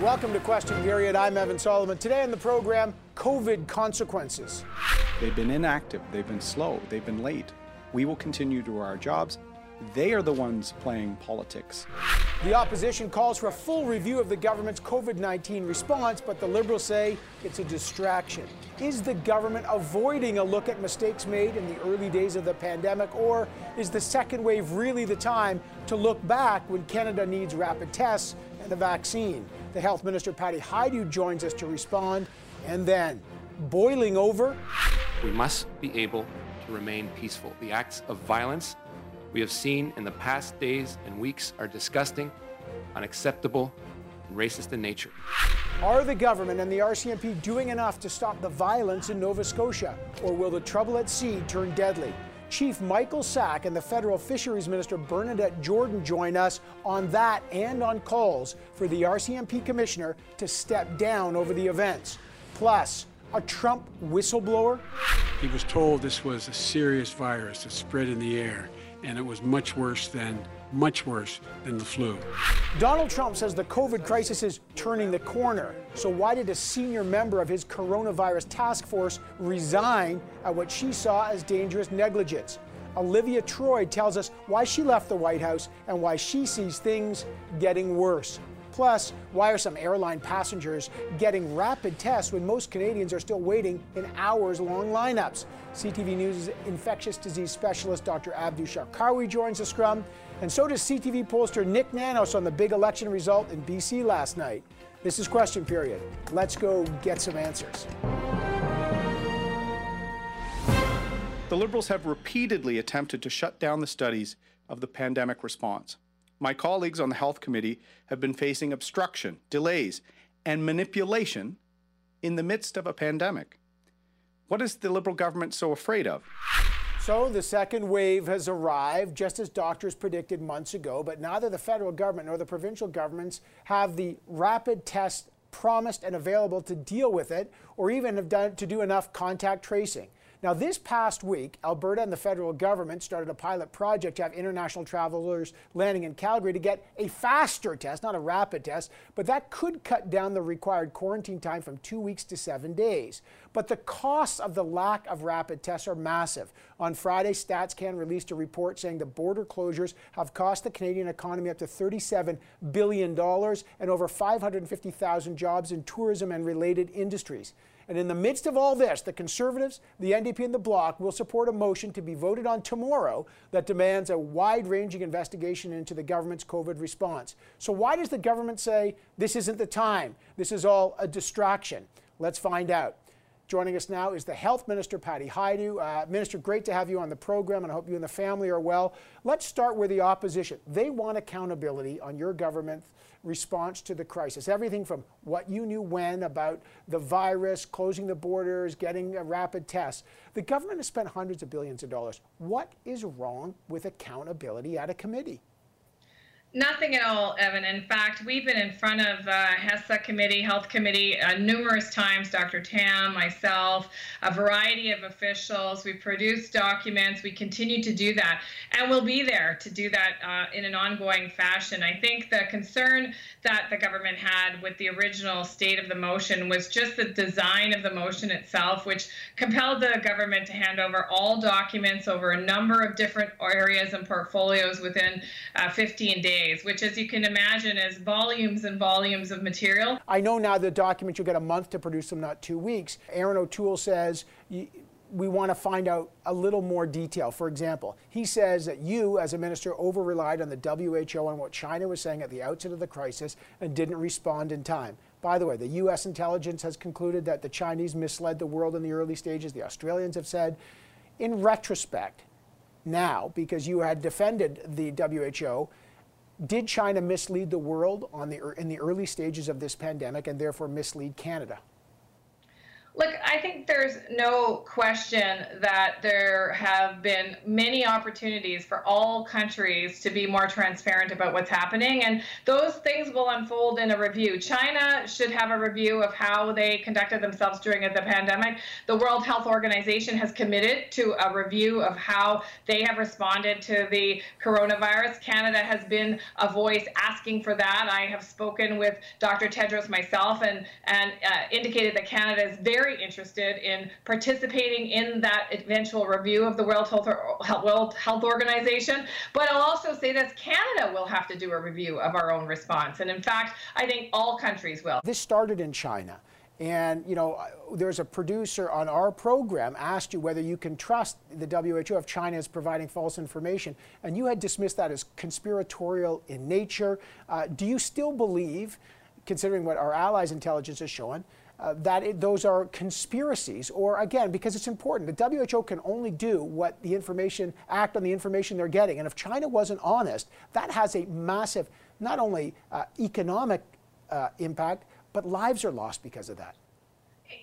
Welcome to Question Period. I'm Evan Solomon. Today on the program, COVID consequences. They've been inactive, they've been slow, they've been late. We will continue to do our jobs. They are the ones playing politics. The opposition calls for a full review of the government's COVID 19 response, but the Liberals say it's a distraction. Is the government avoiding a look at mistakes made in the early days of the pandemic, or is the second wave really the time to look back when Canada needs rapid tests and a vaccine? The Health Minister, Patty Hajdu, joins us to respond. And then, boiling over. We must be able to remain peaceful. The acts of violence we have seen in the past days and weeks are disgusting, unacceptable, and racist in nature. Are the government and the RCMP doing enough to stop the violence in Nova Scotia? Or will the trouble at sea turn deadly? Chief Michael Sack and the Federal Fisheries Minister Bernadette Jordan join us on that and on calls for the RCMP Commissioner to step down over the events. Plus, a Trump whistleblower? He was told this was a serious virus that spread in the air, and it was much worse than much worse than the flu. Donald Trump says the COVID crisis is turning the corner. So, why did a senior member of his coronavirus task force resign at what she saw as dangerous negligence? Olivia Troye tells us why she left the White House and why she sees things getting worse. Plus, why are some airline passengers getting rapid tests when most Canadians are still waiting in hours long lineups? CTV News' infectious disease specialist Dr. Abdu Sharkawy joins the scrum, and so does CTV pollster Nick Nanos on the big election result in BC last night. This is Question Period. Let's go get some answers. The Liberals have repeatedly attempted to shut down the studies of the pandemic response. My colleagues on the Health Committee have been facing obstruction, delays, and manipulation in the midst of a pandemic. What is the Liberal government so afraid of? So the second wave has arrived, just as doctors predicted months ago, but neither the federal government nor the provincial governments have the rapid test promised and available to deal with it, or even have done to do enough contact tracing. Now, this past week, Alberta and the federal government started a pilot project to have international travelers landing in Calgary to get a faster test, not a rapid test, but that could cut down the required quarantine time from two weeks to seven days. But the costs of the lack of rapid tests are massive. On Friday, StatsCan released a report saying the border closures have cost the Canadian economy up to $37 billion and over 550,000 jobs in tourism and related industries. And in the midst of all this, the Conservatives, the NDP, and the Bloc will support a motion to be voted on tomorrow that demands a wide ranging investigation into the government's COVID response. So, why does the government say this isn't the time? This is all a distraction? Let's find out. Joining us now is the Health Minister, Patty Hajdu. Uh, Minister, great to have you on the program, and I hope you and the family are well. Let's start with the opposition. They want accountability on your government response to the crisis. Everything from what you knew when about the virus, closing the borders, getting a rapid tests. The government has spent hundreds of billions of dollars. What is wrong with accountability at a committee? Nothing at all, Evan. In fact, we've been in front of uh, HESA committee, health committee, uh, numerous times. Dr. Tam, myself, a variety of officials. We produced documents. We continue to do that, and we'll be there to do that uh, in an ongoing fashion. I think the concern that the government had with the original state of the motion was just the design of the motion itself, which compelled the government to hand over all documents over a number of different areas and portfolios within uh, 15 days days, which, as you can imagine, is volumes and volumes of material. I know now the documents you'll get a month to produce them, not two weeks. Erin O'Toole says we want to find out a little more detail. For example, he says that you, as a minister, over relied on the WHO and what China was saying at the outset of the crisis and didn't respond in time. By the way, the U.S. intelligence has concluded that the Chinese misled the world in the early stages. The Australians have said, in retrospect, now, because you had defended the WHO, did China mislead the world on the, in the early stages of this pandemic and therefore mislead Canada? Look, I think there's no question that there have been many opportunities for all countries to be more transparent about what's happening, and those things will unfold in a review. China should have a review of how they conducted themselves during the pandemic. The World Health Organization has committed to a review of how they have responded to the coronavirus. Canada has been a voice asking for that. I have spoken with Dr. Tedros myself and, and uh, indicated that Canada is very very interested in participating in that eventual review of the World Health, World Health Organization. But I'll also say that Canada will have to do a review of our own response. And in fact, I think all countries will. This started in China. And, you know, there's a producer on our program asked you whether you can trust the WHO if China is providing false information. And you had dismissed that as conspiratorial in nature. Uh, do you still believe, considering what our allies' intelligence is showing, uh, that it, those are conspiracies, or again, because it's important, the WHO can only do what the information, act on the information they're getting. And if China wasn't honest, that has a massive, not only uh, economic uh, impact, but lives are lost because of that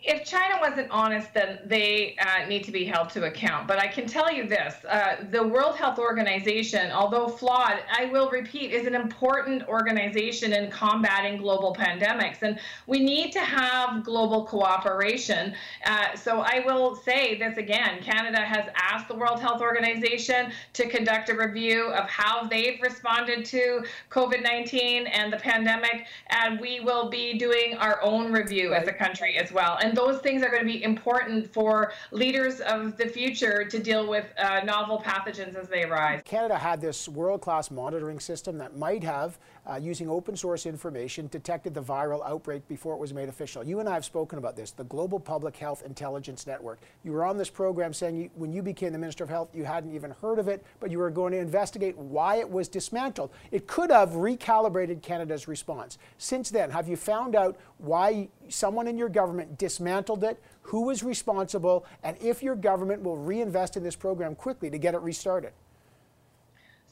if China wasn't honest, then they uh, need to be held to account. But I can tell you this uh, the World Health Organization, although flawed, I will repeat, is an important organization in combating global pandemics. And we need to have global cooperation. Uh, so I will say this again Canada has asked the World Health Organization to conduct a review of how they've responded to COVID 19 and the pandemic. And we will be doing our own review as a country as well. And those things are going to be important for leaders of the future to deal with uh, novel pathogens as they arise. Canada had this world class monitoring system that might have, uh, using open source information, detected the viral outbreak before it was made official. You and I have spoken about this, the Global Public Health Intelligence Network. You were on this program saying you, when you became the Minister of Health, you hadn't even heard of it, but you were going to investigate why it was dismantled. It could have recalibrated Canada's response. Since then, have you found out why someone in your government dismantled it, who was responsible, and if your government will reinvest in this program quickly to get it restarted.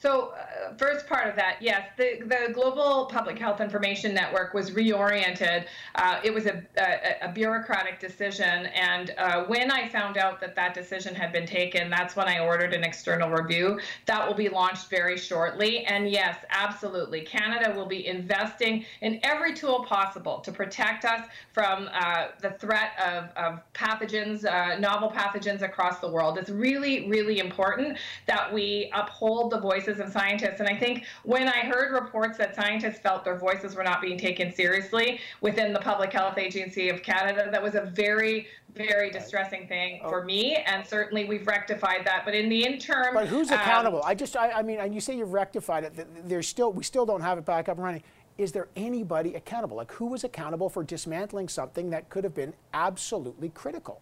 So, uh, first part of that, yes, the, the Global Public Health Information Network was reoriented. Uh, it was a, a, a, bureaucratic decision. And uh, when I found out that that decision had been taken, that's when I ordered an external review. That will be launched very shortly. And yes, absolutely. Canada will be investing in every tool possible to protect us from uh, the threat of, of pathogens, uh, novel pathogens across the world. It's really, really important that we uphold the voice voices of scientists. And I think when I heard reports that scientists felt their voices were not being taken seriously within the Public Health Agency of Canada, that was a very, very distressing thing oh. for me. And certainly we've rectified that. But in the interim. But who's um, accountable? Um, I just, I, I mean, and you say you've rectified it. There's still, we still don't have it back up and running is there anybody accountable? Like who was accountable for dismantling something that could have been absolutely critical?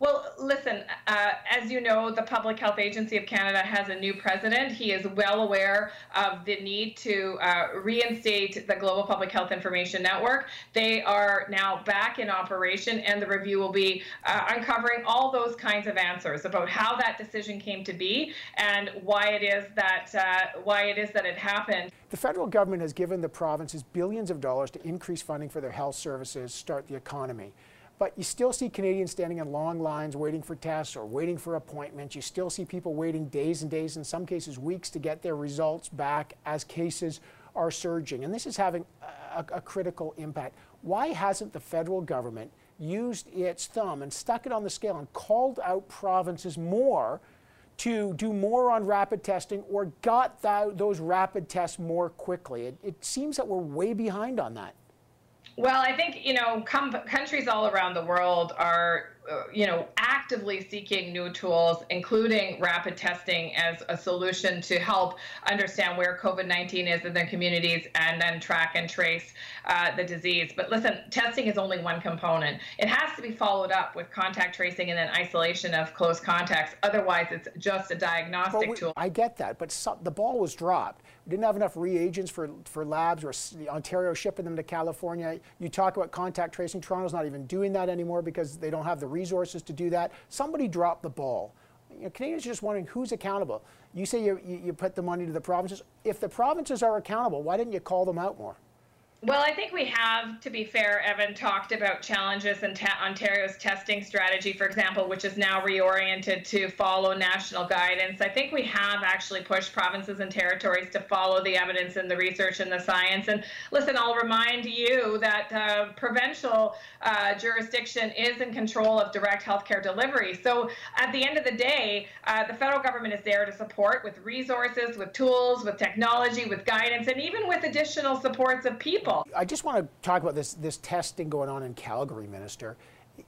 Well, listen, uh, as you know, the Public Health Agency of Canada has a new president. He is well aware of the need to uh, reinstate the Global Public Health Information Network. They are now back in operation, and the review will be uh, uncovering all those kinds of answers about how that decision came to be and why it is that uh, why it is that it happened. The federal government has given the provinces billions of dollars to increase funding for their health services, start the economy. But you still see Canadians standing in long lines waiting for tests or waiting for appointments. You still see people waiting days and days, in some cases weeks, to get their results back as cases are surging. And this is having a, a critical impact. Why hasn't the federal government used its thumb and stuck it on the scale and called out provinces more to do more on rapid testing or got that, those rapid tests more quickly? It, it seems that we're way behind on that. Well, I think, you know, countries all around the world are uh, you know, actively seeking new tools, including rapid testing as a solution to help understand where COVID-19 is in their communities and then track and trace uh, the disease. But listen, testing is only one component. It has to be followed up with contact tracing and then isolation of close contacts. Otherwise, it's just a diagnostic we, tool. I get that, but so, the ball was dropped. Didn't have enough reagents for, for labs or Ontario shipping them to California. You talk about contact tracing. Toronto's not even doing that anymore because they don't have the resources to do that. Somebody dropped the ball. You know, Canadians are just wondering who's accountable. You say you, you, you put the money to the provinces. If the provinces are accountable, why didn't you call them out more? Well, I think we have, to be fair, Evan, talked about challenges in ta- Ontario's testing strategy, for example, which is now reoriented to follow national guidance. I think we have actually pushed provinces and territories to follow the evidence and the research and the science. And listen, I'll remind you that uh, provincial uh, jurisdiction is in control of direct healthcare delivery. So at the end of the day, uh, the federal government is there to support with resources, with tools, with technology, with guidance, and even with additional supports of people people. I just want to talk about this, this testing going on in Calgary, Minister.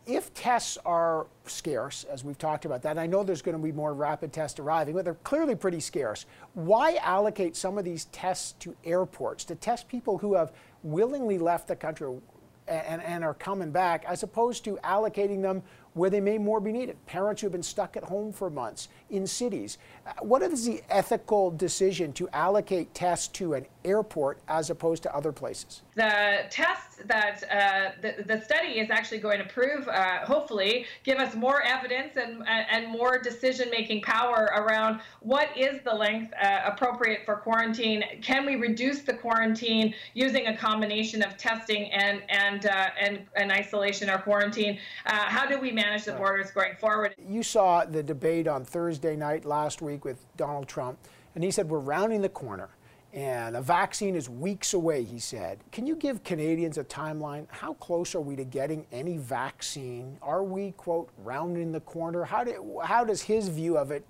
If tests are scarce, as we've talked about that, I know there's going to be more rapid tests arriving, but they're clearly pretty scarce. Why allocate some of these tests to airports to test people who have willingly left the country and, and are coming back, as opposed to allocating them where they may more be needed. Parents who've been stuck at home for months in cities. Uh, what is the ethical decision to allocate tests to an airport as opposed to other places? The tests that uh, the, the study is actually going to prove, uh, hopefully, give us more evidence and, and more decision making power around what is the length uh, appropriate for quarantine. Can we reduce the quarantine using a combination of testing and, and, uh, and, and isolation or quarantine? Uh, how do we manage the borders going forward. You saw the debate on Thursday night last week with Donald Trump, and he said, We're rounding the corner. And a vaccine is weeks away, he said. Can you give Canadians a timeline? How close are we to getting any vaccine? Are we, quote, rounding the corner? How, do, how does his view of it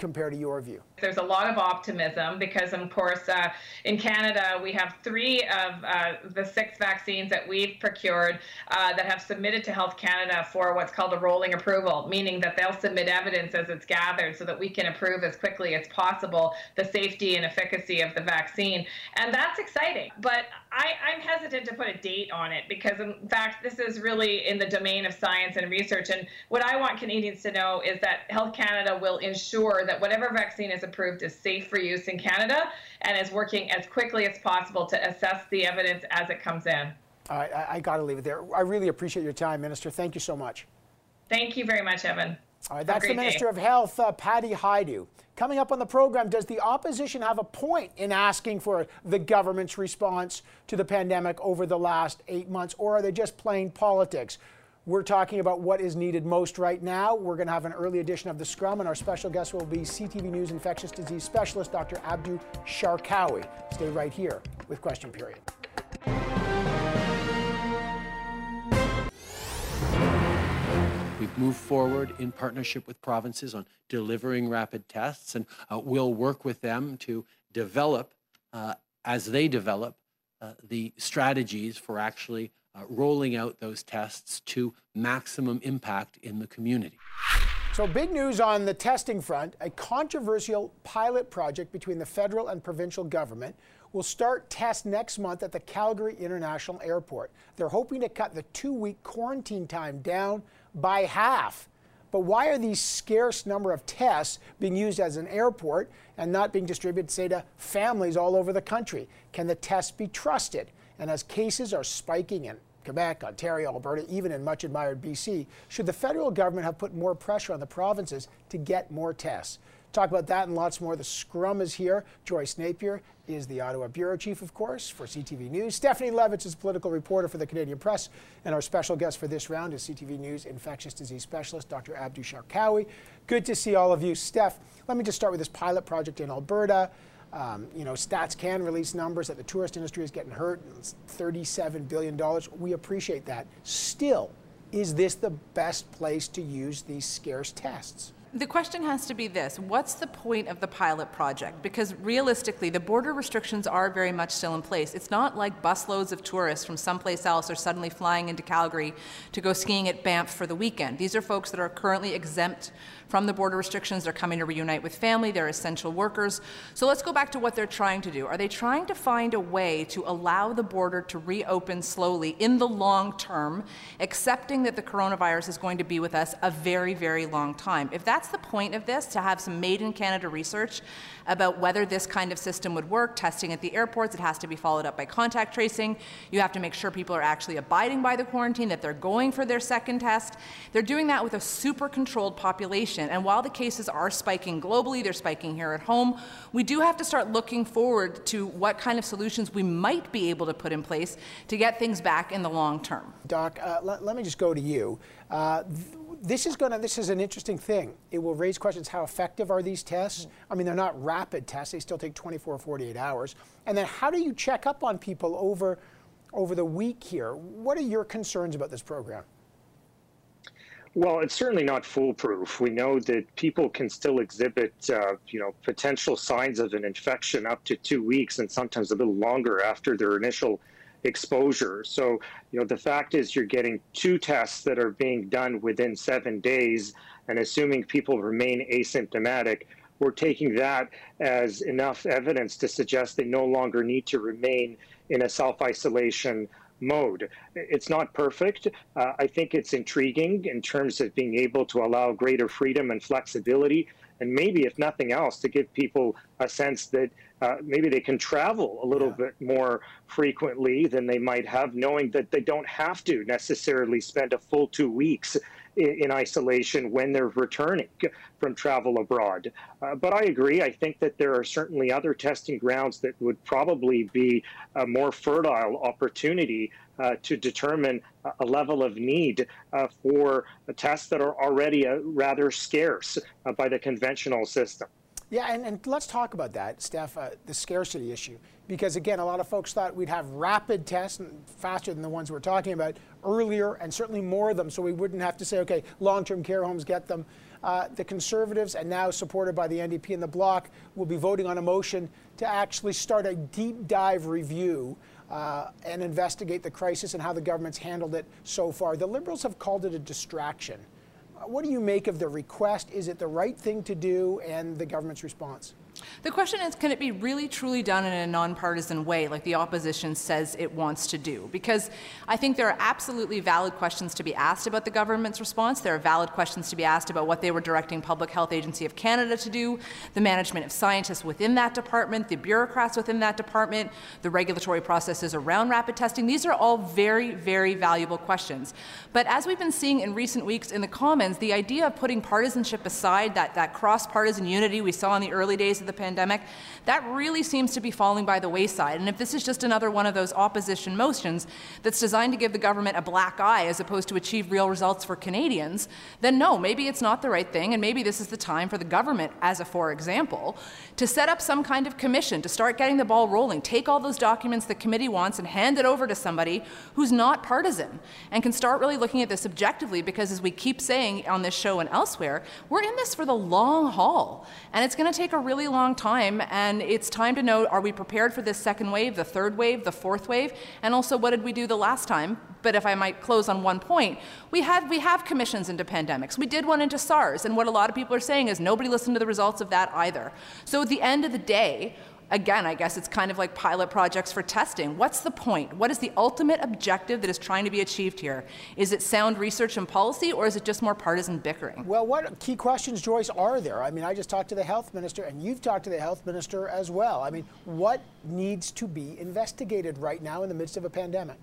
compare to your view? There's a lot of optimism because, of course, uh, in Canada, we have three of uh, the six vaccines that we've procured uh, that have submitted to Health Canada for what's called a rolling approval, meaning that they'll submit evidence as it's gathered so that we can approve as quickly as possible the safety and efficacy of the vaccine. And that's exciting. But I, I'm hesitant to put a date on it because, in fact, this is really in the domain of science and research. And what I want Canadians to know is that Health Canada will ensure that whatever vaccine is approved is safe for use in Canada and is working as quickly as possible to assess the evidence as it comes in. All right, I, I got to leave it there. I really appreciate your time, Minister. Thank you so much. Thank you very much, Evan. All right, that's the Minister day. of Health, uh, Patty Hajdu. Coming up on the program, does the opposition have a point in asking for the government's response to the pandemic over the last eight months, or are they just playing politics? We're talking about what is needed most right now. We're going to have an early edition of The Scrum, and our special guest will be CTV News infectious disease specialist Dr. Abdu Sharkawy. Stay right here with Question Period. We've moved forward in partnership with provinces on delivering rapid tests, and uh, we'll work with them to develop, uh, as they develop, uh, the strategies for actually uh, rolling out those tests to maximum impact in the community. So, big news on the testing front. A controversial pilot project between the federal and provincial government will start tests next month at the Calgary International Airport. They're hoping to cut the two week quarantine time down by half. But why are these scarce number of tests being used as an airport and not being distributed, say, to families all over the country? Can the tests be trusted? And as cases are spiking in Quebec, Ontario, Alberta, even in much admired BC, should the federal government have put more pressure on the provinces to get more tests? Talk about that and lots more. The scrum is here. Joyce Napier is the Ottawa bureau chief, of course, for CTV News. Stephanie Levitz is political reporter for the Canadian Press. And our special guest for this round is CTV News infectious disease specialist, Dr. Abdu Sharkawy. Good to see all of you. Steph, let me just start with this pilot project in Alberta. Um, you know, Stats Can release numbers that the tourist industry is getting hurt. It's $37 billion. We appreciate that. Still, is this the best place to use these scarce tests? The question has to be this what's the point of the pilot project? Because realistically, the border restrictions are very much still in place. It's not like busloads of tourists from someplace else are suddenly flying into Calgary to go skiing at Banff for the weekend. These are folks that are currently exempt from the border restrictions. They're coming to reunite with family, they're essential workers. So let's go back to what they're trying to do. Are they trying to find a way to allow the border to reopen slowly in the long term, accepting that the coronavirus is going to be with us a very, very long time? If that's the point of this to have some made in Canada research about whether this kind of system would work. Testing at the airports, it has to be followed up by contact tracing. You have to make sure people are actually abiding by the quarantine, that they're going for their second test. They're doing that with a super controlled population. And while the cases are spiking globally, they're spiking here at home, we do have to start looking forward to what kind of solutions we might be able to put in place to get things back in the long term. Doc, uh, let, let, me just go to you. Uh, this is going to this is an interesting thing. It will raise questions how effective are these tests? I mean, they're not rapid tests. They still take 24 or 48 hours. And then how do you check up on people over over the week here? What are your concerns about this program? Well, it's certainly not foolproof. We know that people can still exhibit, uh, you know, potential signs of an infection up to two weeks and sometimes a little longer after their initial exposure. So, you know, the fact is you're getting two tests that are being done within seven days, and assuming people remain asymptomatic, we're taking that as enough evidence to suggest they no longer need to remain in a self isolation mode. It's not perfect. Uh, I think it's intriguing in terms of being able to allow greater freedom and flexibility and maybe, if nothing else, to give people a sense that uh, maybe they can travel a little yeah. bit more frequently than they might have, knowing that they don't have to necessarily spend a full two weeks in, isolation when they're returning from travel abroad. Uh, but I agree. I think that there are certainly other testing grounds that would probably be a more fertile opportunity uh, to determine a level of need uh, for tests that are already uh, rather scarce uh, by the conventional system. Yeah, and, and let's talk about that, Steph, uh, the scarcity issue. Because again, a lot of folks thought we'd have rapid tests faster than the ones we're talking about earlier, and certainly more of them, so we wouldn't have to say, okay, long term care homes get them. Uh, the Conservatives, and now supported by the NDP and the Bloc, will be voting on a motion to actually start a deep dive review uh, and investigate the crisis and how the government's handled it so far. The Liberals have called it a distraction. What do you make of the request? Is it the right thing to do and the government's response? The question is can it be really truly done in a nonpartisan way, like the opposition says it wants to do? Because I think there are absolutely valid questions to be asked about the government's response. There are valid questions to be asked about what they were directing Public Health Agency of Canada to do, the management of scientists within that department, the bureaucrats within that department, the regulatory processes around rapid testing. These are all very, very valuable questions. But as we've been seeing in recent weeks in the Commons, the idea of putting partisanship aside, that, that cross partisan unity we saw in the early days of the pandemic, that really seems to be falling by the wayside. And if this is just another one of those opposition motions that's designed to give the government a black eye as opposed to achieve real results for Canadians, then no, maybe it's not the right thing, and maybe this is the time for the government, as a for example, to set up some kind of commission to start getting the ball rolling, take all those documents the committee wants and hand it over to somebody who's not partisan and can start really looking at this objectively because as we keep saying on this show and elsewhere, we're in this for the long haul. And it's going to take a really long time. And it's time to know are we prepared for this second wave, the third wave, the fourth wave? And also, what did we do the last time? But if I might close on one point, we have, we have commissions into pandemics. We did one into SARS. And what a lot of people are saying is nobody listened to the results of that either. So at the end of the day, again, I guess it's kind of like pilot projects for testing. What's the point? What is the ultimate objective that is trying to be achieved here? Is it sound research and policy, or is it just more partisan bickering? Well, what key questions, Joyce, are there? I mean, I just talked to the health minister, and you've talked to the health minister as well. I mean, what needs to be investigated right now in the midst of a pandemic?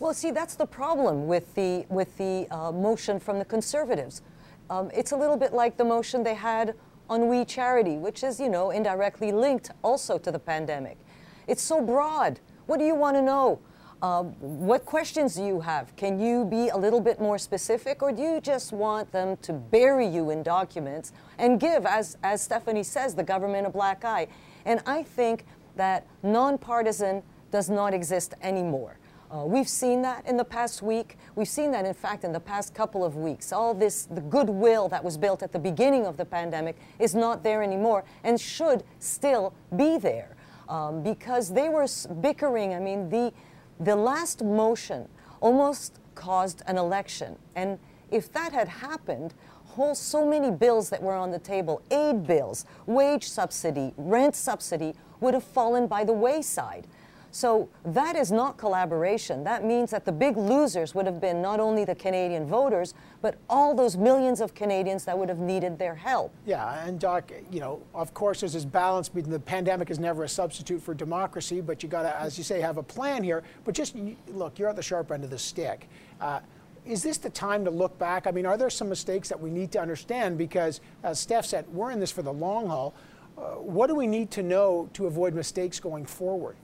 Well, see, that's the problem with the with the uh, motion from the conservatives. Um, it's a little bit like the motion they had on We Charity, which is, you know, indirectly linked also to the pandemic. It's so broad. What do you want to know? Um, what questions do you have? Can you be a little bit more specific, or do you just want them to bury you in documents and give, as, as Stephanie says, the government a black eye? And I think that nonpartisan does not exist anymore. Uh, we've seen that in the past week. We've seen that, in fact, in the past couple of weeks. All this, the goodwill that was built at the beginning of the pandemic is not there anymore and should still be there um, because they were bickering. I mean, the, the last motion almost caused an election. And if that had happened, whole so many bills that were on the table, aid bills, wage subsidy, rent subsidy, would have fallen by the wayside. So that is not collaboration. That means that the big losers would have been not only the Canadian voters, but all those millions of Canadians that would have needed their help. Yeah, and Doc, you know, of course, there's this balance between the pandemic is never a substitute for democracy, but you got to, as you say, have a plan here. But just look, you're at the sharp end of the stick. Uh, is this the time to look back? I mean, are there some mistakes that we need to understand? Because, as Steph said, we're in this for the long haul. Uh, what do we need to know to avoid mistakes going forward?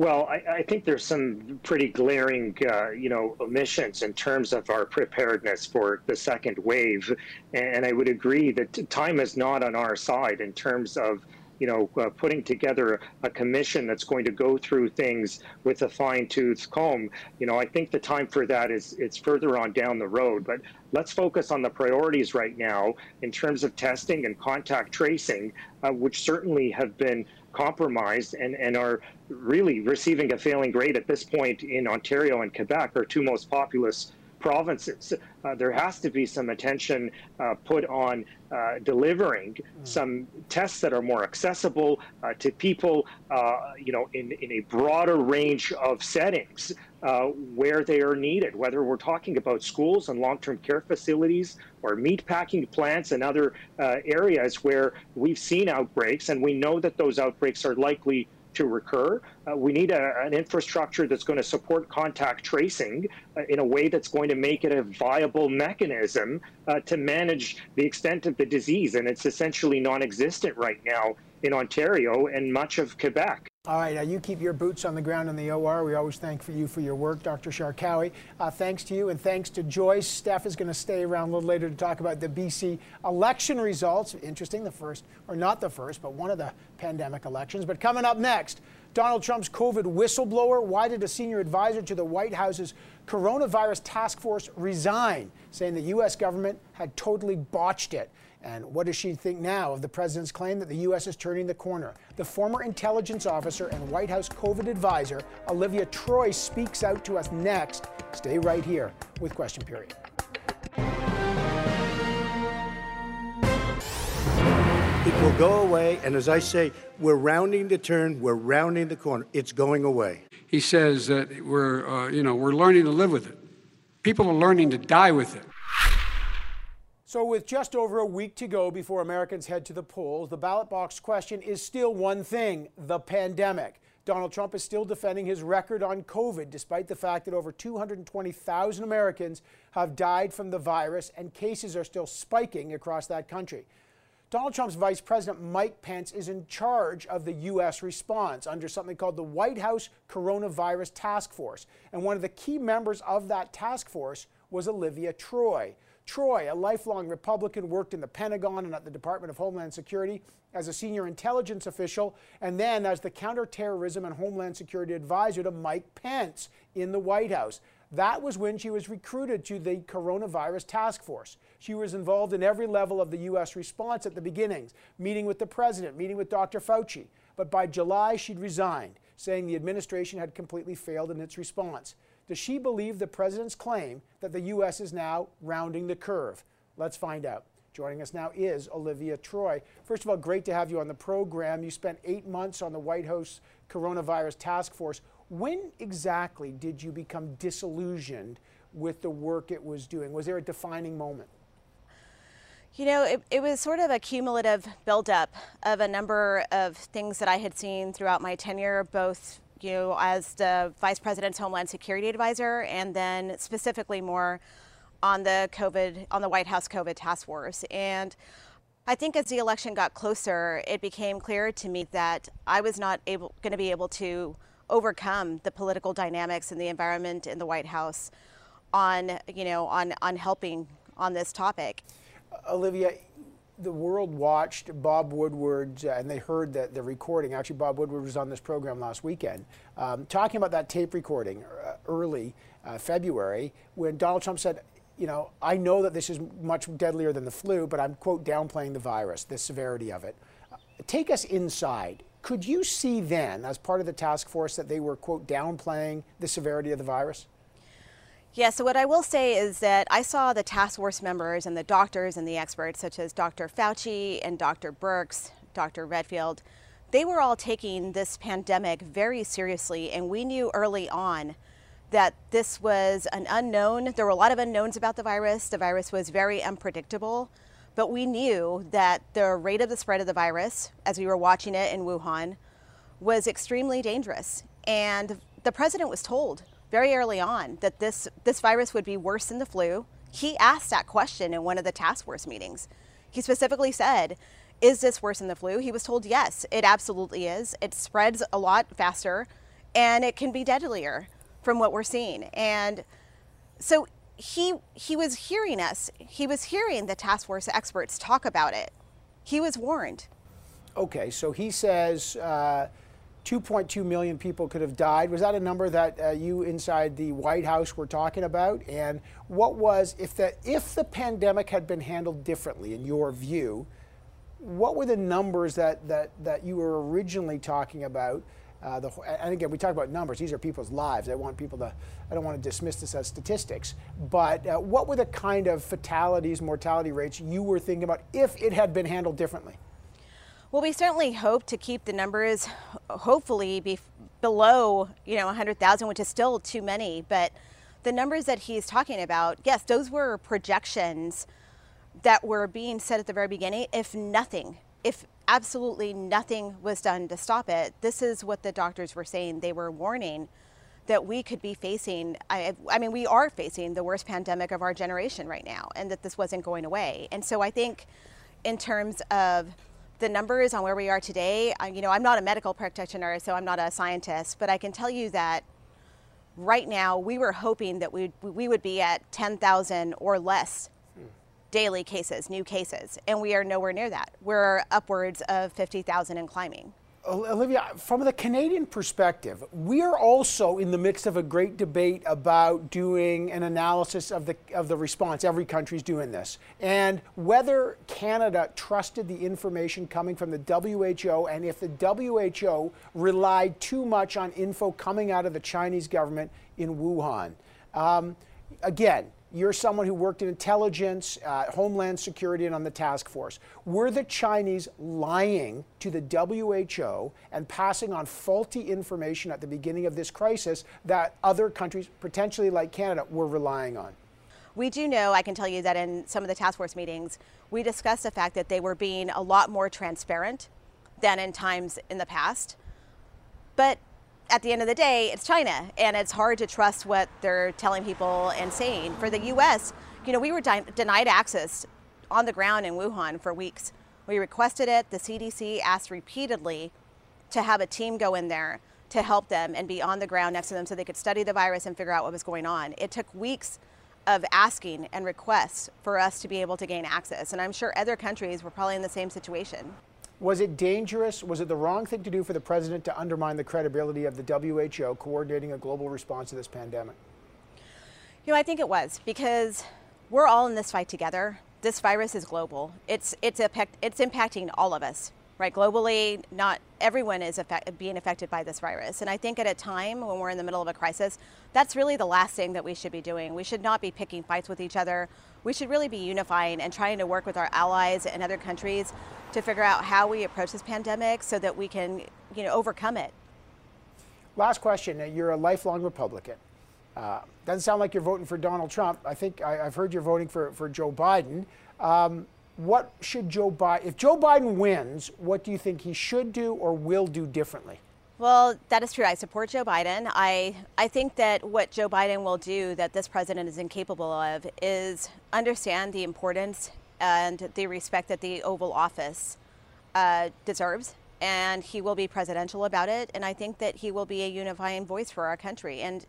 Well, I, I, think there's some pretty glaring, uh, you know, omissions in terms of our preparedness for the second wave, and I would agree that time is not on our side in terms of you know, uh, putting together a commission that's going to go through things with a fine tooth comb. You know, I think the time for that is it's further on down the road. But let's focus on the priorities right now in terms of testing and contact tracing, uh, which certainly have been compromised and, and are really receiving a failing grade at this point in Ontario and Quebec, our two most populous provinces. Uh, there has to be some attention uh, put on uh, delivering mm. some tests that are more accessible uh, to people, uh, you know, in, in a broader range of settings uh, where they are needed, whether we're talking about schools and long-term care facilities or meat packing plants and other areas where we've seen outbreaks and we know that those outbreaks are likely to recur. Uh, we need a, an infrastructure that's going to support contact tracing uh, in a way that's going to make it a viable mechanism uh, to manage the extent of the disease. And it's essentially non existent right now in Ontario and much of Quebec. All right, now you keep your boots on the ground in the OR. We always thank for you for your work, Dr. Sharkawy. Uh, thanks to you and thanks to Joyce. Steph is going to stay around a little later to talk about the BC election results. Interesting, the first, or not the first, but one of the pandemic elections. But coming up next, Donald Trump's COVID whistleblower. Why did a senior advisor to the White House's coronavirus task force resign, saying the U.S. government had totally botched it? And what does she think now of the president's claim that the U.S. is turning the corner? The former intelligence officer and White House COVID advisor, Olivia Troye, speaks out to us next. Stay right here with Question Period. It will go away, and as I say, we're rounding the turn, we're rounding the corner. It's going away. He says that we're, uh, you know, we're learning to live with it. People are learning to die with it. So, with just over a week to go before Americans head to the polls, the ballot box question is still one thing the pandemic. Donald Trump is still defending his record on COVID, despite the fact that over 220,000 Americans have died from the virus and cases are still spiking across that country. Donald Trump's Vice President Mike Pence is in charge of the U.S. response under something called the White House Coronavirus Task Force. And one of the key members of that task force was Olivia Troye. Troye, a lifelong Republican, worked in the Pentagon and at the Department of Homeland Security as a senior intelligence official and then as the counterterrorism and homeland security advisor to Mike Pence in the White House. That was when she was recruited to the coronavirus task force. She was involved in every level of the U.S. response at the beginnings, meeting with the president, meeting with Dr. Fauci. But by July, she'd resigned, saying the administration had completely failed in its response. Does she believe the president's claim that the U.S. is now rounding the curve? Let's find out. Joining us now is Olivia Troye. First of all, great to have you on the program. You spent eight months on the White House Coronavirus Task Force. When exactly did you become disillusioned with the work it was doing? Was there a defining moment? You know, it, it was sort of a cumulative buildup of a number of things that I had seen throughout my tenure, both you know, as the Vice President's Homeland Security Advisor, and then specifically more on the COVID, on the White House COVID Task Force. And I think as the election got closer, it became clear to me that I was not able, going to be able to overcome the political dynamics and the environment in the White House on, you know, on, on helping on this topic. Olivia, the world watched Bob Woodward, uh, and they heard that the recording. Actually, Bob Woodward was on this program last weekend, um, talking about that tape recording uh, early uh, February when Donald Trump said, you know, I know that this is much deadlier than the flu, but I'm, quote, downplaying the virus, the severity of it. Uh, take us inside. Could you see then, as part of the task force, that they were, quote, downplaying the severity of the virus? Yeah, so what I will say is that I saw the task force members and the doctors and the experts, such as Dr. Fauci and Dr. Birx, Dr. Redfield, they were all taking this pandemic very seriously, and we knew early on that this was an unknown. There were a lot of unknowns about the virus. The virus was very unpredictable, but we knew that the rate of the spread of the virus, as we were watching it in Wuhan, was extremely dangerous. And the president was told very early on that this, this virus would be worse than the flu. He asked that question in one of the task force meetings. He specifically said, Is this worse than the flu? He was told, Yes, it absolutely is. It spreads a lot faster and it can be deadlier from what we're seeing. And so he, he was hearing us, he was hearing the task force experts talk about it. He was warned. Okay, so he says uh, 2.2 million people could have died. Was that a number that uh, you inside the White House were talking about? And what was if the if the pandemic had been handled differently, in your view? What were the numbers that that that you were originally talking about? Uh, the, and again, we talk about numbers. These are people's lives. I want people to. I don't want to dismiss this as statistics. But uh, what were the kind of fatalities, mortality rates you were thinking about if it had been handled differently? Well, we certainly hope to keep the numbers, hopefully, be below you know 100,000, which is still too many. But the numbers that he's talking about, yes, those were projections that were being said at the very beginning. If nothing, if absolutely nothing was done to stop it, this is what the doctors were saying. They were warning that we could be facing, I, I, mean, we are facing the worst pandemic of our generation right now, and that this wasn't going away. And so I think, in terms of the numbers on where we are today, I, you know, I'm not a medical practitioner, so I'm not a scientist, but I can tell you that right now we were hoping that we, we would be at 10,000 or less daily cases, new cases, and we are nowhere near that. We're upwards of 50,000 and climbing. Olivia, from the Canadian perspective, we are also in the midst of a great debate about doing an analysis of the of the response. Every country's doing this, and whether Canada trusted the information coming from the WHO, and if the WHO relied too much on info coming out of the Chinese government in Wuhan. Um, again, you're someone who worked in intelligence, uh, homeland security, and on the task force. Were the Chinese lying to the WHO and passing on faulty information at the beginning of this crisis that other countries, potentially like Canada, were relying on? We do know, I can tell you that in some of the task force meetings, we discussed the fact that they were being a lot more transparent than in times in the past. But at the end of the day, it's China, and it's hard to trust what they're telling people and saying. For the U.S., you know, we were di- denied access on the ground in Wuhan for weeks. We requested it. The CDC asked repeatedly to have a team go in there to help them and be on the ground next to them so they could study the virus and figure out what was going on. It took weeks of asking and requests for us to be able to gain access. And I'm sure other countries were probably in the same situation. Was it dangerous? Was it the wrong thing to do for the president to undermine the credibility of the WHO coordinating a global response to this pandemic? You know, I think it was because we're all in this fight together. This virus is global. It's it's effect, it's impacting all of us, right? Globally, not everyone is effect, being affected by this virus. And I think at a time when we're in the middle of a crisis, that's really the last thing that we should be doing. We should not be picking fights with each other. We should really be unifying and trying to work with our allies and other countries to figure out how we approach this pandemic so that we can, you know, overcome it. Last question. You're a lifelong Republican. Uh, doesn't sound like you're voting for Donald Trump. I think I, have heard you're voting for, for Joe Biden. Um, what should Joe Biden, if Joe Biden wins, what do you think he should do or will do differently? Well, that is true. I support Joe Biden. I, I think that what Joe Biden will do that this president is incapable of is understand the importance and the respect that the Oval Office uh, deserves. And he will be presidential about it. And I think that he will be a unifying voice for our country. And,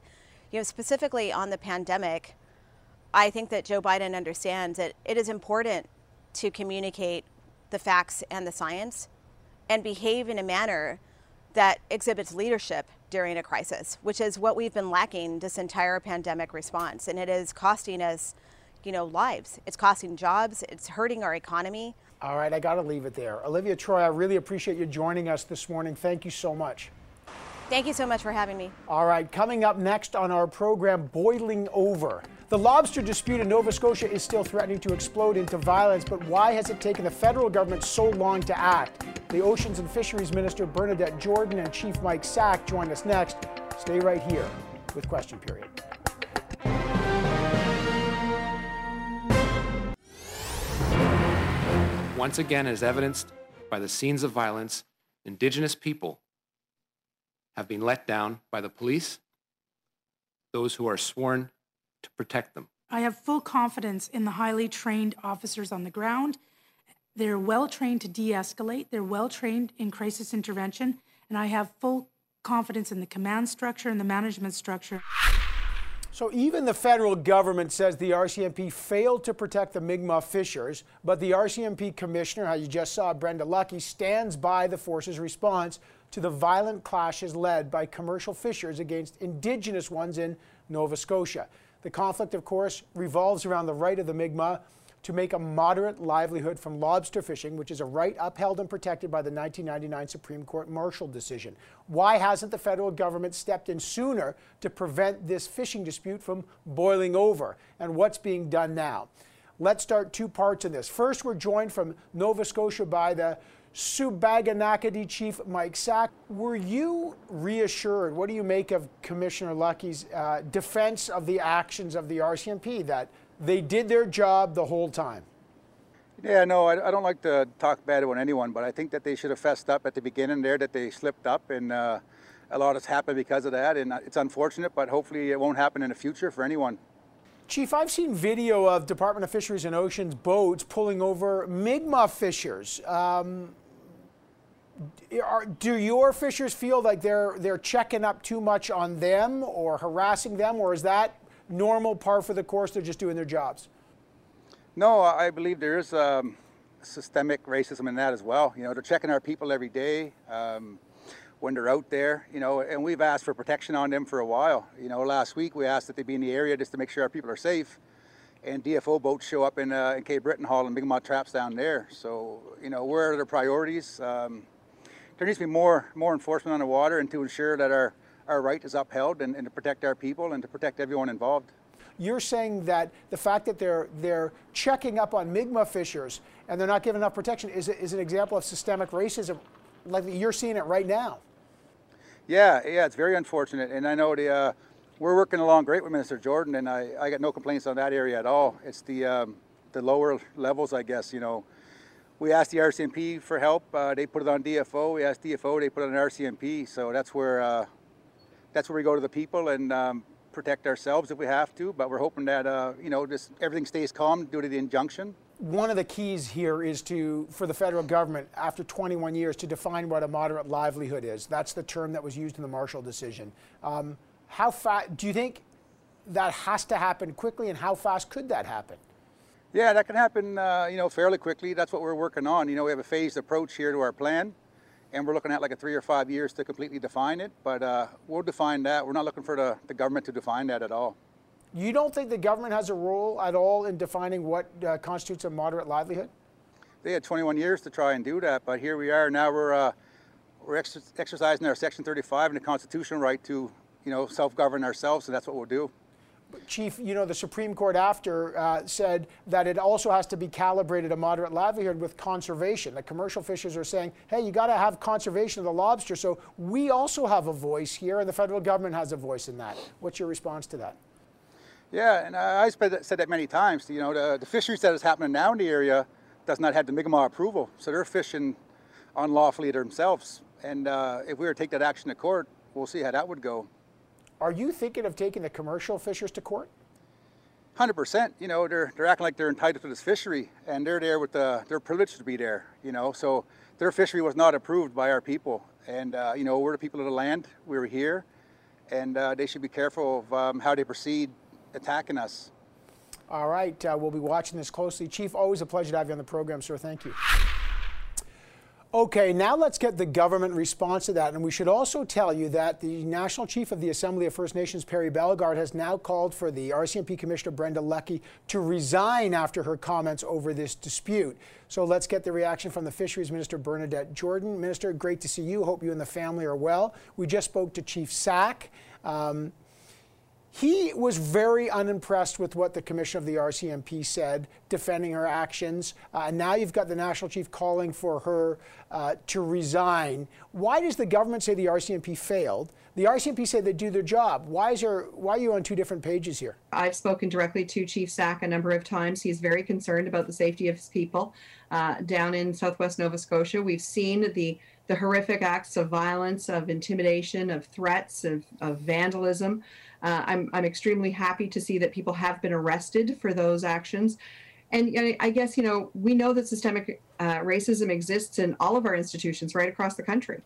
you know, specifically on the pandemic, I think that Joe Biden understands that it is important to communicate the facts and the science and behave in a manner that exhibits leadership during a crisis, which is what we've been lacking this entire pandemic response. And it is costing us you know, lives. It's costing jobs. It's hurting our economy. All right, I got to leave it there. Olivia Troye, I really appreciate you joining us this morning. Thank you so much. Thank you so much for having me. All right, coming up next on our program, Boiling Over. The lobster dispute in Nova Scotia is still threatening to explode into violence, but why has it taken the federal government so long to act? The Oceans and Fisheries Minister Bernadette Jordan and Chief Mike Sack join us next. Stay right here with Question Period. Once again, as evidenced by the scenes of violence, Indigenous people have been let down by the police, those who are sworn to protect them. I have full confidence in the highly trained officers on the ground. They're well trained to de escalate, they're well trained in crisis intervention, and I have full confidence in the command structure and the management structure. So even the federal government says the RCMP failed to protect the Mi'kmaq fishers, but the RCMP commissioner, how you just saw, Brenda Lucki, stands by the force's response to the violent clashes led by commercial fishers against indigenous ones in Nova Scotia. The conflict, of course, revolves around the right of the Mi'kmaq to make a moderate livelihood from lobster fishing, which is a right upheld and protected by the 1999 Supreme Court Marshall decision. Why hasn't the federal government stepped in sooner to prevent this fishing dispute from boiling over? And what's being done now? Let's start two parts in this. First, we're joined from Nova Scotia by the Shubenacadie Chief Mike Sack. Were you reassured? What do you make of Commissioner Lucki's uh, defense of the actions of the RCMP that they did their job the whole time? Yeah, no, I, I don't like to talk bad about anyone, but I think that they should have fessed up at the beginning there, that they slipped up, and uh, a lot has happened because of that. And it's unfortunate, but hopefully it won't happen in the future for anyone. Chief, I've seen video of Department of Fisheries and Oceans boats pulling over Mi'kmaq fishers. Um, are, do your fishers feel like they're they're checking up too much on them or harassing them, or is that normal par for the course? They're just doing their jobs. No, I believe there is um, systemic racism in that as well. You know, they're checking our people every day um, when they're out there. You know, and we've asked for protection on them for a while. You know, last week we asked that they be in the area just to make sure our people are safe. And DFO boats show up in, uh, in Cape Breton Hall and Mi'kmaq traps down there. So, you know, where are their priorities? Um, there needs to be more more enforcement on the water and to ensure that our, our right is upheld and, and to protect our people and to protect everyone involved. You're saying that the fact that they're they're checking up on Mi'kmaq fishers and they're not giving enough protection is, is an example of systemic racism, like you're seeing it right now. Yeah, yeah, it's very unfortunate, and I know the uh, we're working along great with Minister Jordan, and I, I got no complaints on that area at all. It's the um, the lower levels, I guess, you know, we asked the RCMP for help. Uh, they put it on DFO. We asked DFO. They put it on RCMP. So that's where uh, that's where we go to the people and um, protect ourselves if we have to. But we're hoping that uh, you know just everything stays calm due to the injunction. One of the keys here is to for the federal government after 21 years to define what a moderate livelihood is. That's the term that was used in the Marshall decision. Um, how fast do you think that has to happen quickly, and how fast could that happen? Yeah, that can happen, uh, you know, fairly quickly. That's what we're working on. You know, we have a phased approach here to our plan, and we're looking at like a three or five years to completely define it. But uh, we'll define that. We're not looking for the, the government to define that at all. You don't think the government has a role at all in defining what uh, constitutes a moderate livelihood? They had 21 years to try and do that, but here we are. Now we're uh, we're ex exercising our Section 35 and the constitutional right to, you know, self-govern ourselves, and that's what we'll do. Chief, you know, the Supreme Court after uh, said that it also has to be calibrated a moderate livelihood with conservation. The commercial fishers are saying, hey, you got to have conservation of the lobster. So we also have a voice here, and the federal government has a voice in that. What's your response to that? Yeah, and I said that many times. You know, the, the fisheries that is happening now in the area does not have the Mi'kmaq approval, so they're fishing unlawfully themselves. And uh, if we were to take that action to court, we'll see how that would go. Are you thinking of taking the commercial fishers to court? Hundred percent. You know, they're they're acting like they're entitled to this fishery, and they're there with the they're privileged to be there. You know, so their fishery was not approved by our people, and uh, you know we're the people of the land. We were here, and uh, they should be careful of um, how they proceed attacking us. All right, uh, we'll be watching this closely. Chief, always a pleasure to have you on the program, sir. Thank you. Okay, now let's get the government response to that. And we should also tell you that the National Chief of the Assembly of First Nations, Perry Bellegarde, has now called for the RCMP Commissioner Brenda Lucki to resign after her comments over this dispute. So let's get the reaction from the Fisheries Minister, Bernadette Jordan. Minister, great to see you. Hope you and the family are well. We just spoke to Chief Sack. Um, He was very unimpressed with what the commission of the RCMP said, defending her actions. Uh, and now you've got the national chief calling for her uh, to resign. Why does the government say the RCMP failed? The RCMP said they do their job. Why is there? Why are you on two different pages here? I've spoken directly to Chief Sack a number of times. He's very concerned about the safety of his people uh, down in Southwest Nova Scotia. We've seen the the horrific acts of violence, of intimidation, of threats, of, of vandalism. Uh, I'm, I'm extremely happy to see that people have been arrested for those actions. And I guess, you know, we know that systemic uh, racism exists in all of our institutions right across the country.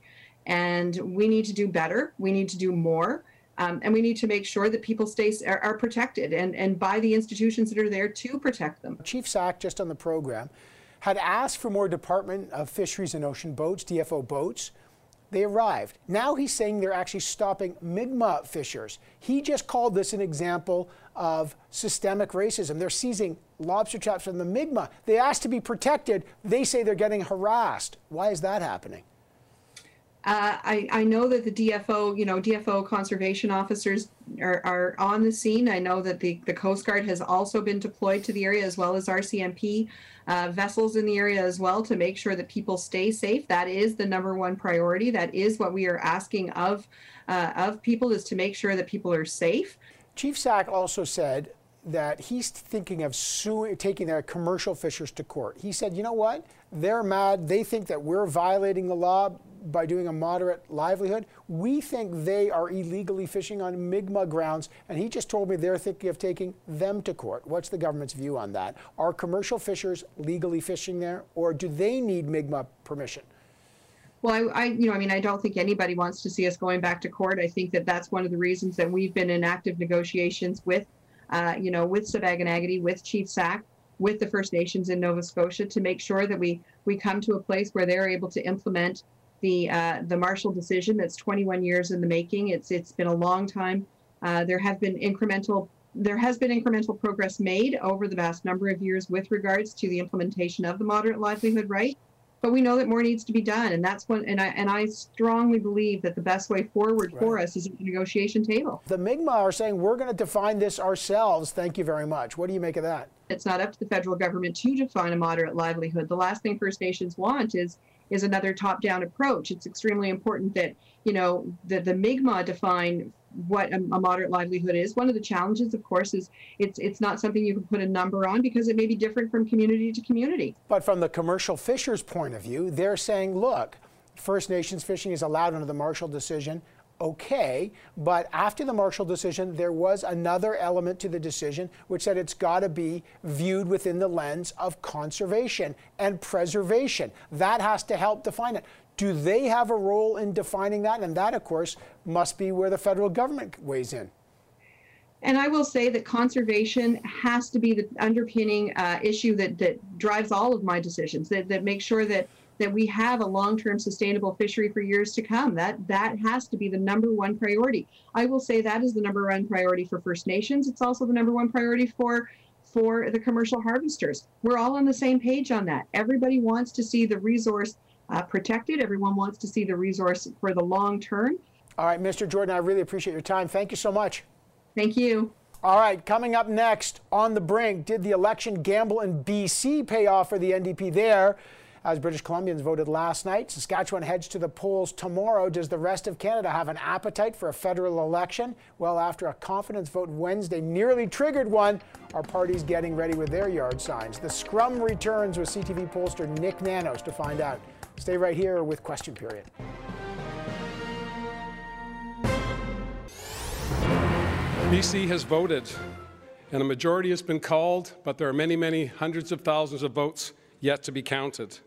And we need to do better. We need to do more. Um, and we need to make sure that people stay are, are, protected and, and by the institutions that are there to protect them. Chief Sack, just on the program, had asked for more Department of Fisheries and Ocean boats, DFO boats. They arrived. Now he's saying they're actually stopping Mi'kmaq fishers. He just called this an example of systemic racism. They're seizing lobster traps from the Mi'kmaq. They asked to be protected. They say they're getting harassed. Why is that happening? Uh, I, I know that the DFO, you know, DFO conservation officers are, are on the scene. I know that the, the Coast Guard has also been deployed to the area as well as RCMP uh, vessels in the area as well to make sure that people stay safe. That is the number one priority. That is what we are asking of uh, of people is to make sure that people are safe. Chief Sack also said that he's thinking of suing, taking their commercial fishers to court. He said, you know what? They're mad. They think that we're violating the law by doing a moderate livelihood. We think they are illegally fishing on Mi'kmaq grounds, and he just told me they're thinking of taking them to court. What's the government's view on that? Are commercial fishers legally fishing there, or do they need Mi'kmaq permission? Well, I, I, you know, I mean, I don't think anybody wants to see us going back to court. I think that that's one of the reasons that we've been in active negotiations with, uh, you know, with Sipekne'katik, with Chief Sack, with the First Nations in Nova Scotia to make sure that we we come to a place where they're able to implement the uh, the Marshall decision that's 21 years in the making. It's it's been a long time. Uh, there have been incremental there has been incremental progress made over the vast number of years with regards to the implementation of the moderate livelihood right. But we know that more needs to be done, and that's when and I and I strongly believe that the best way forward right. for us is at the negotiation table. The Mi'kmaq are saying we're going to define this ourselves. Thank you very much. What do you make of that? It's not up to the federal government to define a moderate livelihood. The last thing First Nations want is is another top-down approach. It's extremely important that you know the the Mi'kmaq define what a, a, moderate livelihood is. One of the challenges, of course, is it's it's not something you can put a number on because it may be different from community to community. But from the commercial fishers' point of view, they're saying, look, First Nations fishing is allowed under the Marshall decision okay. But after the Marshall decision, there was another element to the decision which said it's got to be viewed within the lens of conservation and preservation. That has to help define it. Do they have a role in defining that? And that, of course, must be where the federal government weighs in. And I will say that conservation has to be the underpinning uh, issue that, that drives all of my decisions, that, that makes sure that that we have a long-term sustainable fishery for years to come. That that has to be the number one priority. I will say that is the number one priority for First Nations. It's also the number one priority for for the commercial harvesters. We're all on the same page on that. Everybody wants to see the resource uh, protected. Everyone wants to see the resource for the long term. All right, Mr. Jordan, I really appreciate your time. Thank you so much. Thank you. All right, coming up next, on the brink, did the election gamble in BC pay off for the NDP there? As British Columbians voted last night, Saskatchewan heads to the polls tomorrow. Does the rest of Canada have an appetite for a federal election? Well, after a confidence vote Wednesday nearly triggered one, our party's getting ready with their yard signs. The scrum returns with CTV pollster Nick Nanos to find out. Stay right here with Question Period. BC has voted, and a majority has been called, but there are many, many hundreds of thousands of votes yet to be counted.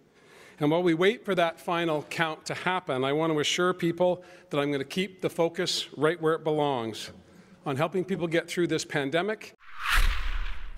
And while we wait for that final count to happen, I want to assure people that I'm going to keep the focus right where it belongs on helping people get through this pandemic.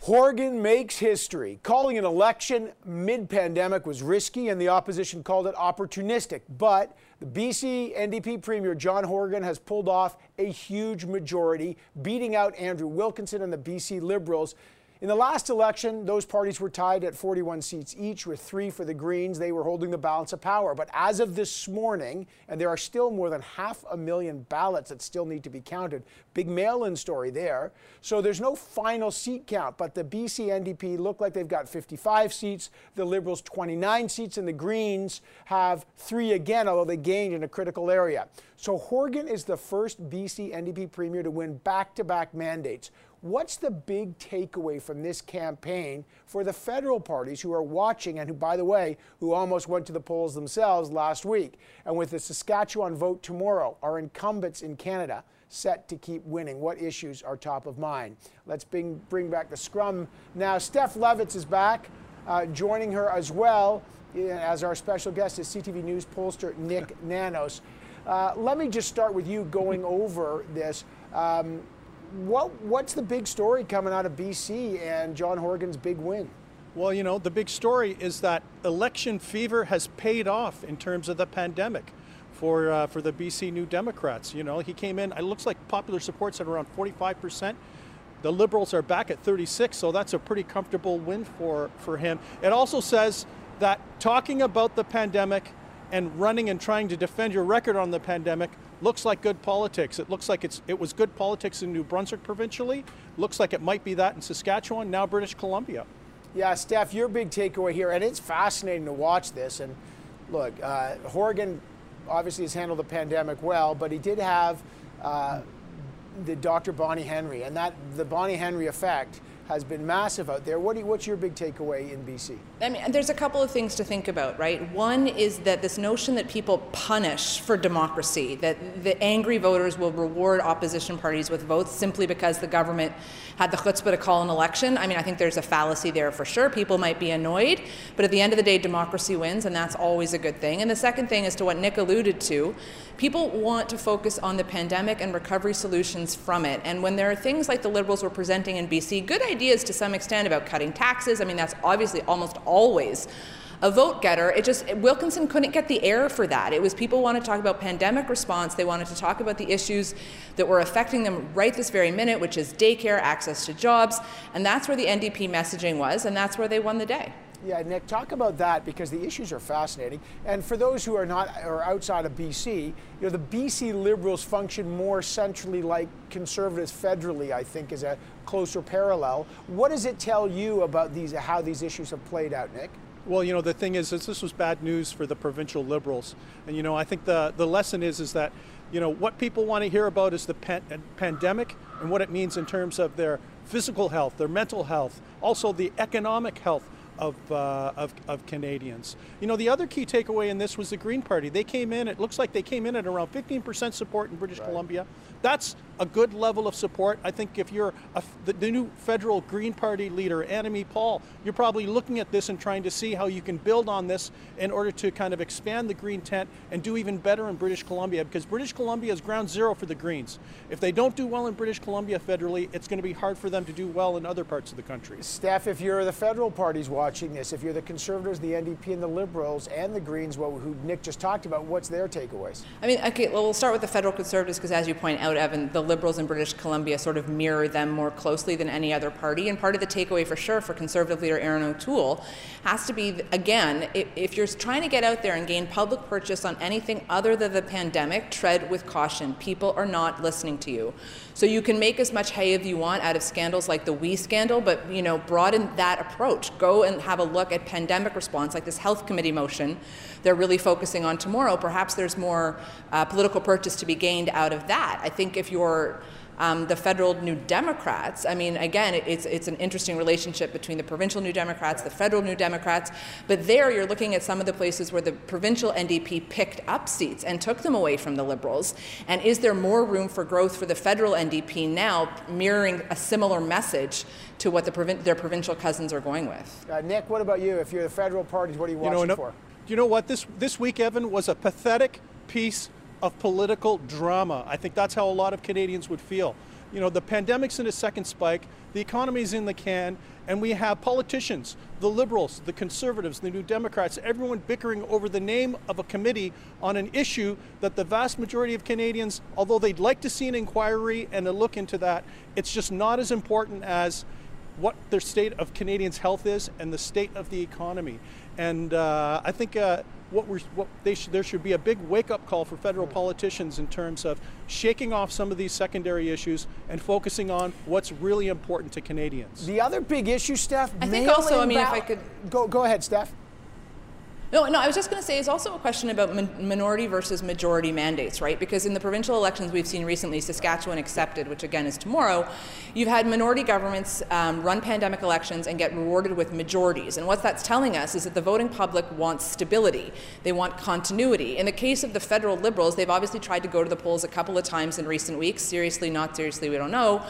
Horgan makes history. Calling an election mid pandemic was risky, and the opposition called it opportunistic. But the BC NDP Premier John Horgan has pulled off a huge majority, beating out Andrew Wilkinson and the BC Liberals In the last election, those parties were tied at 41 seats each, with three for the Greens. They were holding the balance of power. But as of this morning, and there are still more than half a million ballots that still need to be counted, big mail in story there. So there's no final seat count, but the BC NDP look like they've got 55 seats, the Liberals 29 seats, and the Greens have three again, although they gained in a critical area. So Horgan is the first BC NDP premier to win back to back mandates. What's the big takeaway from this campaign for the federal parties who are watching and who, by the way, who almost went to the polls themselves last week? And with the Saskatchewan vote tomorrow, our incumbents in Canada set to keep winning? What issues are top of mind? Let's bring, bring back the scrum now. Steph Levitz is back, uh, joining her as well as our special guest is CTV News pollster Nick Nanos. Uh, let me just start with you going over this. Um, what what's the big story coming out of BC and John Horgan's big win? Well, you know, the big story is that election fever has paid off in terms of the pandemic for uh, for the BC New Democrats. You know, he came in. It looks like popular support's at around 45 percent. The Liberals are back at 36, so that's a pretty comfortable win for for him. It also says that talking about the pandemic and running and trying to defend your record on the pandemic looks like good politics. It looks like it's it was good politics in New Brunswick provincially. Looks like it might be that in Saskatchewan, now British Columbia. Yeah, Steph, your big takeaway here, and it's fascinating to watch this. And look, uh, Horgan obviously has handled the pandemic well, but he did have uh, the Dr. Bonnie Henry, and that the Bonnie Henry effect has been massive out there. What you, what's your big takeaway in BC? I mean, there's a couple of things to think about, right? One is that this notion that people punish for democracy, that the angry voters will reward opposition parties with votes simply because the government had the chutzpah to call an election. I mean, I think there's a fallacy there for sure. People might be annoyed, but at the end of the day, democracy wins, and that's always a good thing. And the second thing is to what Nick alluded to people want to focus on the pandemic and recovery solutions from it. And when there are things like the Liberals were presenting in BC, good ideas to some extent about cutting taxes, I mean, that's obviously almost always a vote getter. It just Wilkinson couldn't get the air for that. It was people wanted to talk about pandemic response. They wanted to talk about the issues that were affecting them right this very minute, which is daycare, access to jobs, and that's where the NDP messaging was, and that's where they won the day. Yeah, Nick, talk about that because the issues are fascinating. And for those who are not or outside of BC, you know, the BC Liberals function more centrally like conservatives federally, I think, is a closer parallel. What does it tell you about these how these issues have played out, Nick? Well, you know, the thing is, is this was bad news for the provincial liberals. And, you know, I think the, the lesson is, is that, you know, what people want to hear about is the pan- pandemic and what it means in terms of their physical health, their mental health, also the economic health of, uh, of, of, Canadians. You know, the other key takeaway in this was the Green Party. They came in, it looks like they came in at around 15% support in British right. Columbia. That's a good level of support. I think if you're a, the, the, new federal Green Party leader, Annamie Paul, you're probably looking at this and trying to see how you can build on this in order to kind of expand the Green tent and do even better in British Columbia because British Columbia is ground zero for the Greens. If they don't do well in British Columbia federally, it's going to be hard for them to do well in other parts of the country. Steph, if you're the federal parties watching this, if you're the Conservatives, the NDP, and the Liberals, and the Greens, well, who Nick just talked about, what's their takeaways? I mean, okay, well, we'll start with the federal Conservatives because, as you point out, Evan, the Liberals in British Columbia sort of mirror them more closely than any other party. And part of the takeaway for sure for Conservative leader Erin O'Toole has to be, again, if you're trying to get out there and gain public purchase on anything other than the pandemic, tread with caution. People are not listening to you. So you can make as much hay as you want out of scandals like the WE scandal, but you know, broaden that approach. Go and have a look at pandemic response, like this health committee motion they're really focusing on tomorrow. Perhaps there's more uh, political purchase to be gained out of that. I think if you're um, the federal New Democrats. I mean, again, it's, it's an interesting relationship between the provincial New Democrats, the federal New Democrats, but there you're looking at some of the places where the provincial NDP picked up seats and took them away from the Liberals. And is there more room for growth for the federal NDP now, mirroring a similar message to what the provin- their provincial cousins are going with? Uh, Nick, what about you? If you're the federal parties, what are you watching you know, for? You know what? This, this week, Evan, was a pathetic piece of political drama. I think that's how a lot of Canadians would feel. You know, the pandemic's in a second spike, the economy's in the can, and we have politicians, the liberals, the conservatives, the new Democrats, everyone bickering over the name of a committee on an issue that the vast majority of Canadians, although they'd like to see an inquiry and a look into that, it's just not as important as what their state of Canadians' health is and the state of the economy. And uh, I think uh, what we're, what they sh- there should be a big wake-up call for federal politicians in terms of shaking off some of these secondary issues and focusing on what's really important to Canadians. The other big issue, Steph. I think also, I mean, if I could go go ahead, Steph. No, no, I was just going to say it's also a question about min- minority versus majority mandates, right? Because in the provincial elections we've seen recently, Saskatchewan accepted, which again is tomorrow, you've had minority governments um, run pandemic elections and get rewarded with majorities. And what that's telling us is that the voting public wants stability, they want continuity. In the case of the federal Liberals, they've obviously tried to go to the polls a couple of times in recent weeks. Seriously, not seriously, we don't know.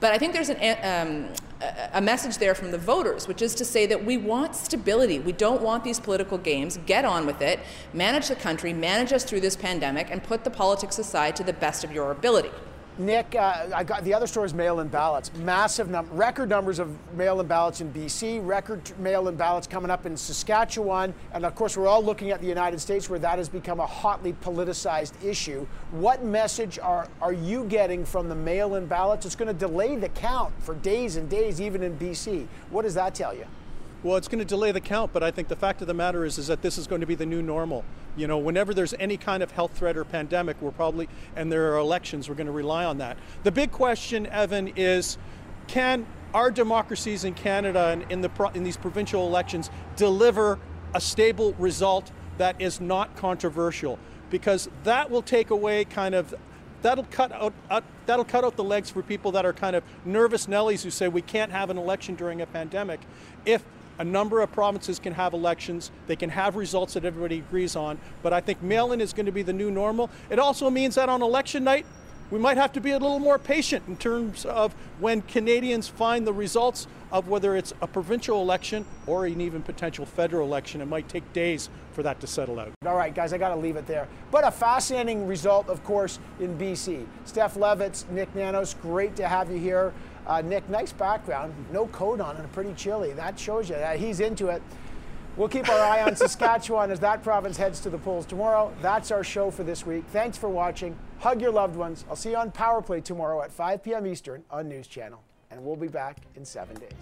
But I think there's an, um, a- a message there from the voters, which is to say that we want stability. We don't want these political games. Get on with it, manage the country, manage us through this pandemic, and put the politics aside to the best of your ability. Nick, uh, I got the other story is mail-in ballots. Massive record numbers of mail-in ballots in BC. Record mail-in ballots coming up in Saskatchewan, and of course, we're all looking at the United States, where that has become a hotly politicized issue. What message are are you getting from the mail-in ballots? It's going to delay the count for days and days, even in BC. What does that tell you? Well, it's going to delay the count, but I think the fact of the matter is, is that this is going to be the new normal. You know, whenever there's any kind of health threat or pandemic, we're probably, and there are elections, we're going to rely on that. The big question, Evan, is can our democracies in Canada and in, the, in these provincial elections deliver a stable result that is not controversial? Because that will take away kind of that'll cut out, out that'll cut out the legs for people that are kind of nervous Nellies who say we can't have an election during a pandemic. If a number of provinces can have elections, they can have results that everybody agrees on. But I think mail-in is going to be the new normal. It also means that on election night, we might have to be a little more patient in terms of when Canadians find the results of whether it's a provincial election or an even potential federal election. It might take days for that to settle out. All right, guys, I got to leave it there. But a fascinating result, of course, in BC. Steph Levitz, Nick Nanos, great to have you here. Uh, Nick, nice background. No coat on and pretty chilly. That shows you that he's into it. We'll keep our eye on Saskatchewan as that province heads to the polls tomorrow. That's our show for this week. Thanks for watching. Hug your loved ones. I'll see you on Power Play tomorrow at 5 p.m. Eastern on News Channel. And we'll be back in seven days.